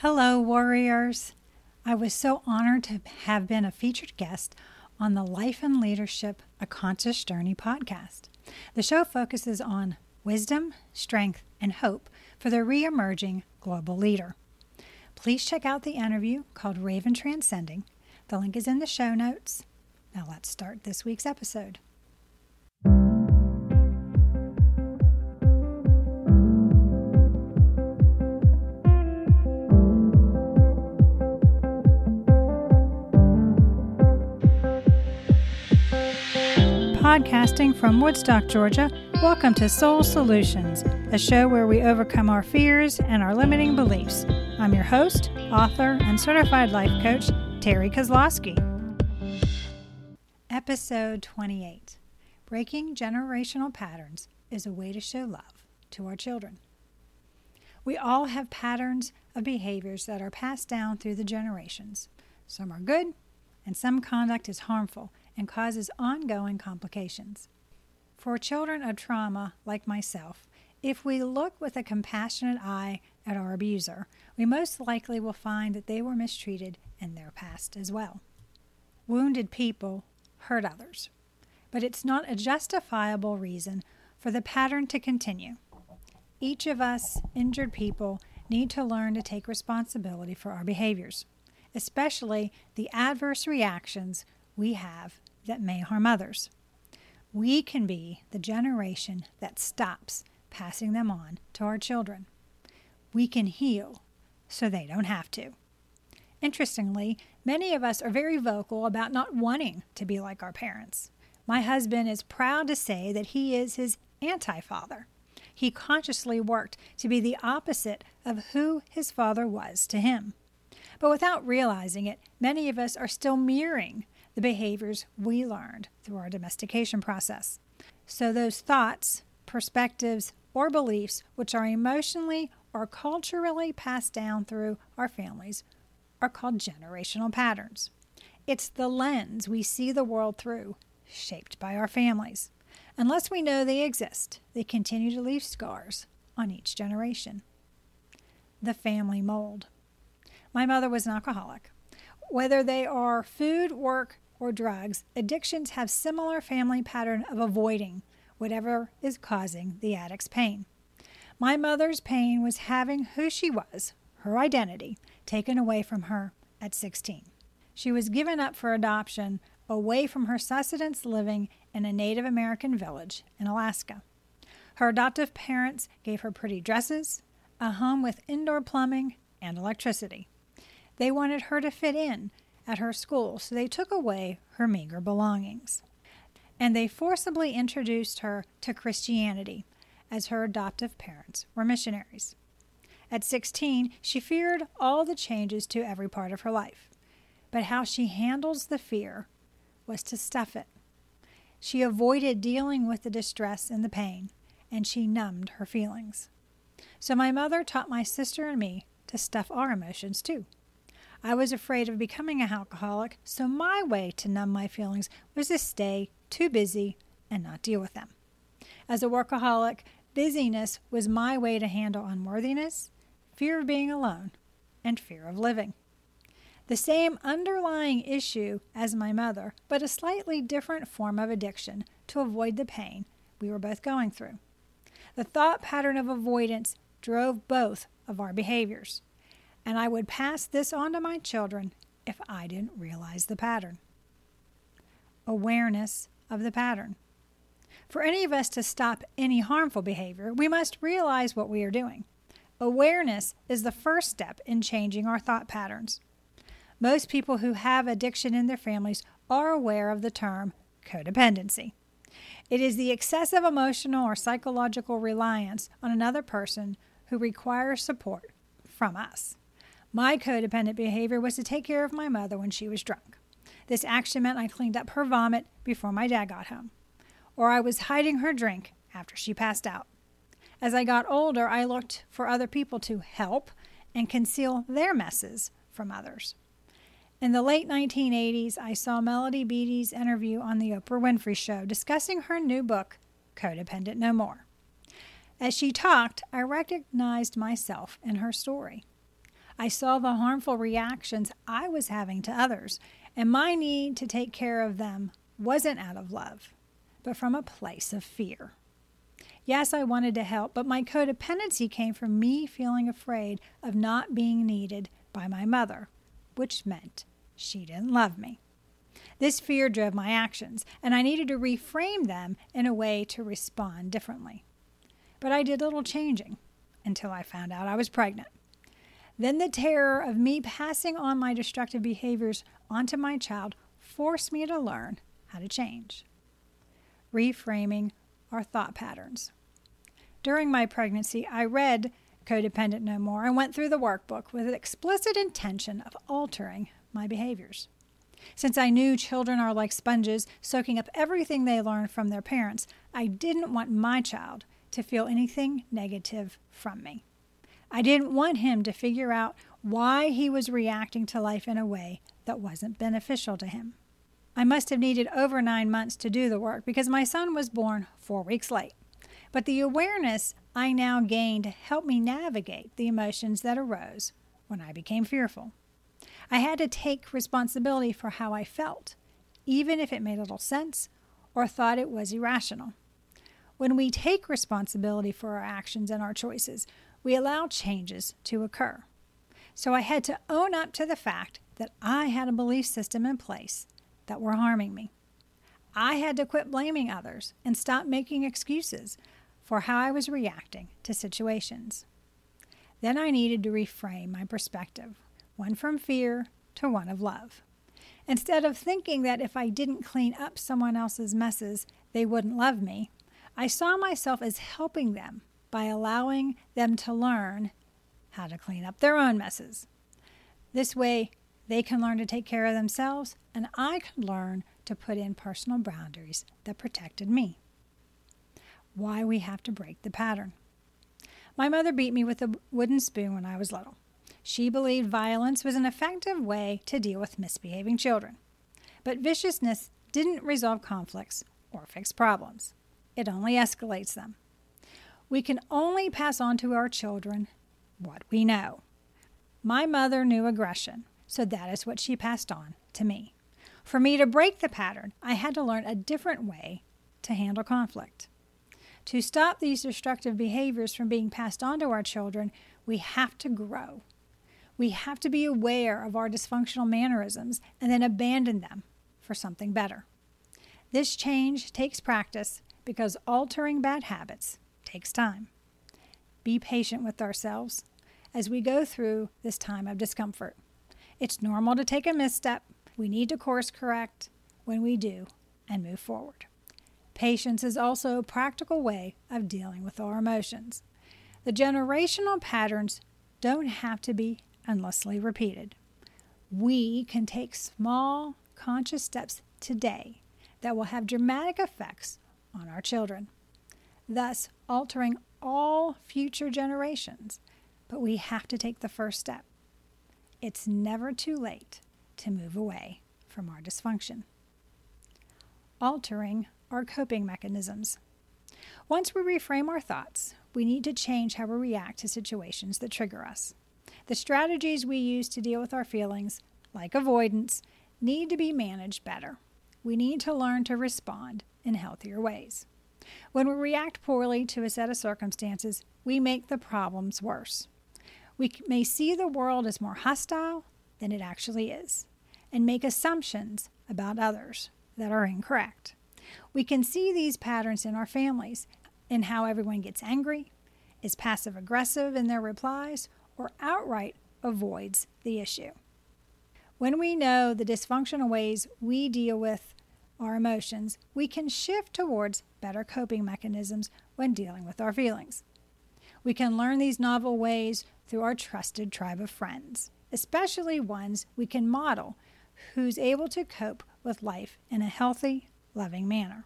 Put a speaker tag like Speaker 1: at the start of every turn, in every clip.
Speaker 1: Hello, warriors. I was so honored to have been a featured guest on the Life and Leadership A Conscious Journey podcast. The show focuses on wisdom, strength, and hope for the re emerging global leader. Please check out the interview called Raven Transcending. The link is in the show notes. Now let's start this week's episode. Podcasting from Woodstock, Georgia, welcome to Soul Solutions, a show where we overcome our fears and our limiting beliefs. I'm your host, author, and certified life coach, Terri Kozlowski. Episode 28 Breaking Generational Patterns is a way to show love to our children. We all have patterns of behaviors that are passed down through the generations. Some are good, and some conduct is harmful and causes ongoing complications. For children of trauma like myself, if we look with a compassionate eye at our abuser, we most likely will find that they were mistreated in their past as well. Wounded people hurt others, but it's not a justifiable reason for the pattern to continue. Each of us, injured people, need to learn to take responsibility for our behaviors, especially the adverse reactions we have that may harm others. We can be the generation that stops passing them on to our children. We can heal so they don't have to. Interestingly, many of us are very vocal about not wanting to be like our parents. My husband is proud to say that he is his anti father. He consciously worked to be the opposite of who his father was to him. But without realizing it, many of us are still mirroring the behaviors we learned through our domestication process. So, those thoughts, perspectives, or beliefs which are emotionally or culturally passed down through our families are called generational patterns. It's the lens we see the world through, shaped by our families. Unless we know they exist, they continue to leave scars on each generation. The family mold. My mother was an alcoholic. Whether they are food, work, or drugs, addictions have similar family pattern of avoiding whatever is causing the addict's pain. My mother's pain was having who she was, her identity, taken away from her at 16. She was given up for adoption away from her sustenance living in a Native American village in Alaska. Her adoptive parents gave her pretty dresses, a home with indoor plumbing, and electricity. They wanted her to fit in at her school, so they took away her meager belongings. And they forcibly introduced her to Christianity, as her adoptive parents were missionaries. At 16, she feared all the changes to every part of her life. But how she handles the fear was to stuff it. She avoided dealing with the distress and the pain, and she numbed her feelings. So my mother taught my sister and me to stuff our emotions too. I was afraid of becoming an alcoholic, so my way to numb my feelings was to stay too busy and not deal with them. As a workaholic, busyness was my way to handle unworthiness, fear of being alone, and fear of living. The same underlying issue as my mother, but a slightly different form of addiction to avoid the pain we were both going through. The thought pattern of avoidance drove both of our behaviors and I would pass this on to my children if I didn't realize the pattern. Awareness of the pattern. For any of us to stop any harmful behavior, we must realize what we are doing. Awareness is the first step in changing our thought patterns. Most people who have addiction in their families are aware of the term codependency. It is the excessive emotional or psychological reliance on another person who requires support from us. My codependent behavior was to take care of my mother when she was drunk. This action meant I cleaned up her vomit before my dad got home, or I was hiding her drink after she passed out. As I got older, I looked for other people to help and conceal their messes from others. In the late 1980s, I saw Melody Beattie's interview on The Oprah Winfrey Show discussing her new book, Codependent No More. As she talked, I recognized myself in her story. I saw the harmful reactions I was having to others, and my need to take care of them wasn't out of love, but from a place of fear. Yes, I wanted to help, but my codependency came from me feeling afraid of not being needed by my mother, which meant she didn't love me. This fear drove my actions, and I needed to reframe them in a way to respond differently. But I did little changing until I found out I was pregnant. Then the terror of me passing on my destructive behaviors onto my child forced me to learn how to change. Reframing our thought patterns. During my pregnancy, I read Codependent No More and went through the workbook with an explicit intention of altering my behaviors. Since I knew children are like sponges, soaking up everything they learn from their parents, I didn't want my child to feel anything negative from me. I didn't want him to figure out why he was reacting to life in a way that wasn't beneficial to him. I must have needed over nine months to do the work because my son was born four weeks late. But the awareness I now gained helped me navigate the emotions that arose when I became fearful. I had to take responsibility for how I felt, even if it made little sense or thought it was irrational. When we take responsibility for our actions and our choices, we allow changes to occur. So I had to own up to the fact that I had a belief system in place that were harming me. I had to quit blaming others and stop making excuses for how I was reacting to situations. Then I needed to reframe my perspective, one from fear to one of love. Instead of thinking that if I didn't clean up someone else's messes, they wouldn't love me, I saw myself as helping them by allowing them to learn how to clean up their own messes. This way, they can learn to take care of themselves, and I can learn to put in personal boundaries that protected me. Why we have to break the pattern. My mother beat me with a wooden spoon when I was little. She believed violence was an effective way to deal with misbehaving children. But viciousness didn't resolve conflicts or fix problems, it only escalates them. We can only pass on to our children what we know. My mother knew aggression, so that is what she passed on to me. For me to break the pattern, I had to learn a different way to handle conflict. To stop these destructive behaviors from being passed on to our children, we have to grow. We have to be aware of our dysfunctional mannerisms and then abandon them for something better. This change takes practice because altering bad habits takes time. Be patient with ourselves as we go through this time of discomfort. It's normal to take a misstep. We need to course correct when we do and move forward. Patience is also a practical way of dealing with our emotions. The generational patterns don't have to be endlessly repeated. We can take small, conscious steps today that will have dramatic effects on our children, thus altering all future generations. But we have to take the first step. It's never too late to move away from our dysfunction. Altering our coping mechanisms. Once we reframe our thoughts, we need to change how we react to situations that trigger us. The strategies we use to deal with our feelings, like avoidance, need to be managed better. We need to learn to respond in healthier ways. When we react poorly to a set of circumstances, we make the problems worse. We may see the world as more hostile than it actually is and make assumptions about others that are incorrect. We can see these patterns in our families in how everyone gets angry, is passive aggressive in their replies, or outright avoids the issue. When we know the dysfunctional ways we deal with our emotions, we can shift towards better coping mechanisms when dealing with our feelings. We can learn these novel ways through our trusted tribe of friends, especially ones we can model who's able to cope with life in a healthy, loving manner.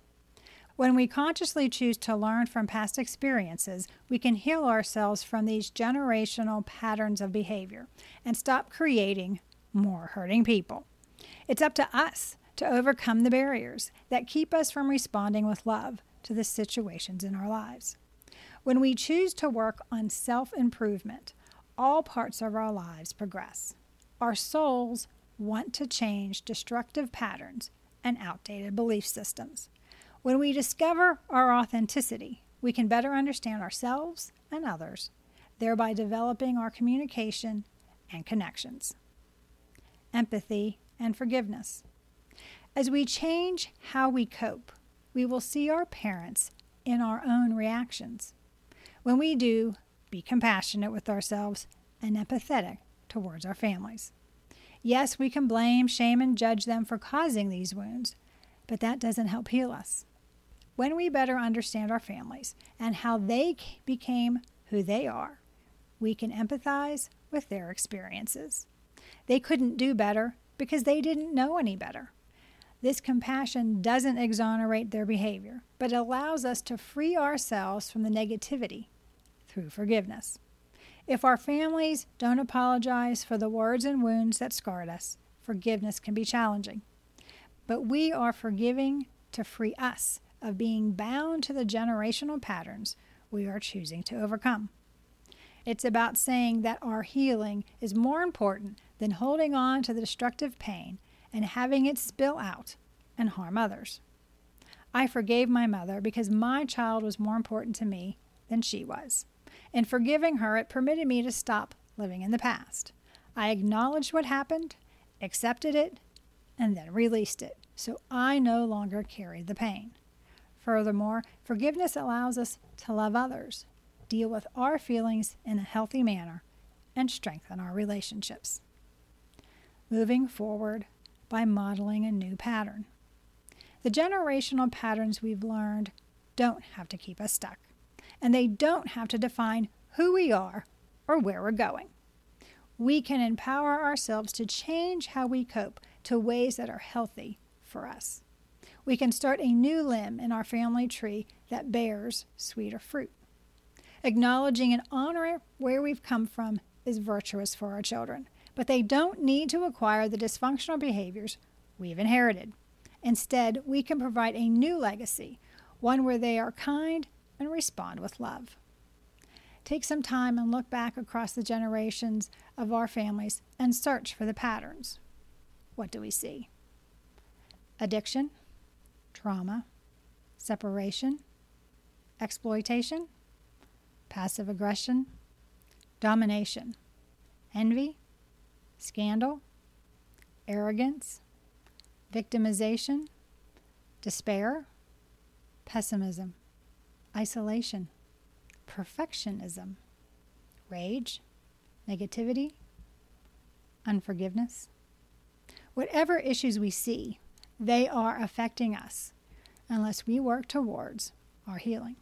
Speaker 1: When we consciously choose to learn from past experiences, we can heal ourselves from these generational patterns of behavior and stop creating more hurting people. It's up to us to overcome the barriers that keep us from responding with love to the situations in our lives. When we choose to work on self improvement, all parts of our lives progress. Our souls want to change destructive patterns and outdated belief systems. When we discover our authenticity, we can better understand ourselves and others, thereby developing our communication and connections. Empathy and forgiveness. As we change how we cope, we will see our parents in our own reactions. When we do, be compassionate with ourselves and empathetic towards our families. Yes, we can blame, shame, and judge them for causing these wounds, but that doesn't help heal us. When we better understand our families and how they became who they are, we can empathize with their experiences. They couldn't do better because they didn't know any better. This compassion doesn't exonerate their behavior, but allows us to free ourselves from the negativity through forgiveness. If our families don't apologize for the words and wounds that scarred us, forgiveness can be challenging. But we are forgiving to free us of being bound to the generational patterns we are choosing to overcome. It's about saying that our healing is more important than holding on to the destructive pain and having it spill out and harm others. I forgave my mother because my child was more important to me than she was. In forgiving her, it permitted me to stop living in the past. I acknowledged what happened, accepted it, and then released it, so I no longer carry the pain. Furthermore, forgiveness allows us to love others, deal with our feelings in a healthy manner, and strengthen our relationships. Moving forward by modeling a new pattern. The generational patterns we've learned don't have to keep us stuck and they don't have to define who we are or where we're going. We can empower ourselves to change how we cope to ways that are healthy for us. We can start a new limb in our family tree that bears sweeter fruit. Acknowledging and honoring where we've come from is virtuous for our children, but they don't need to acquire the dysfunctional behaviors we've inherited. Instead, we can provide a new legacy, one where they are kind and respond with love. Take some time and look back across the generations of our families and search for the patterns. What do we see? Addiction, trauma, separation, exploitation, passive aggression, domination, envy, scandal, arrogance, victimization, despair, pessimism, isolation, perfectionism, rage, negativity, unforgiveness. Whatever issues we see, they are affecting us unless we work towards our healing.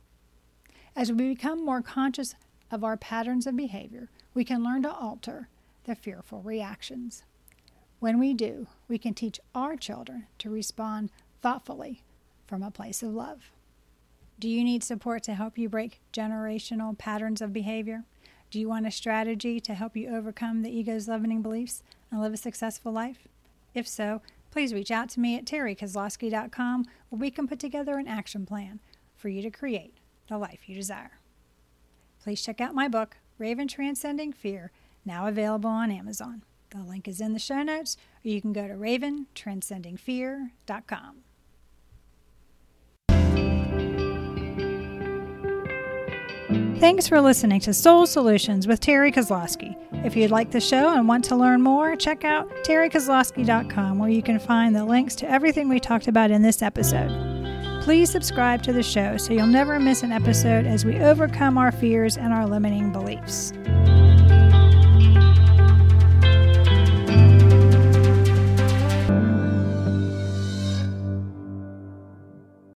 Speaker 1: As we become more conscious of our patterns of behavior, we can learn to alter the fearful reactions. When we do, we can teach our children to respond thoughtfully from a place of love. Do you need support to help you break generational patterns of behavior? Do you want a strategy to help you overcome the ego's limiting beliefs and live a successful life? If so, please reach out to me at terrikozlowski.com where we can put together an action plan for you to create the life you desire. Please check out my book, Raven Transcending Fear, now available on Amazon. The link is in the show notes, or you can go to raventranscendingfear.com. Thanks for listening to Soul Solutions with Terri Kozlowski. If you'd like the show and want to learn more, check out terrikozlowski.com where you can find the links to everything we talked about in this episode. Please subscribe to the show so you'll never miss an episode as we overcome our fears and our limiting beliefs.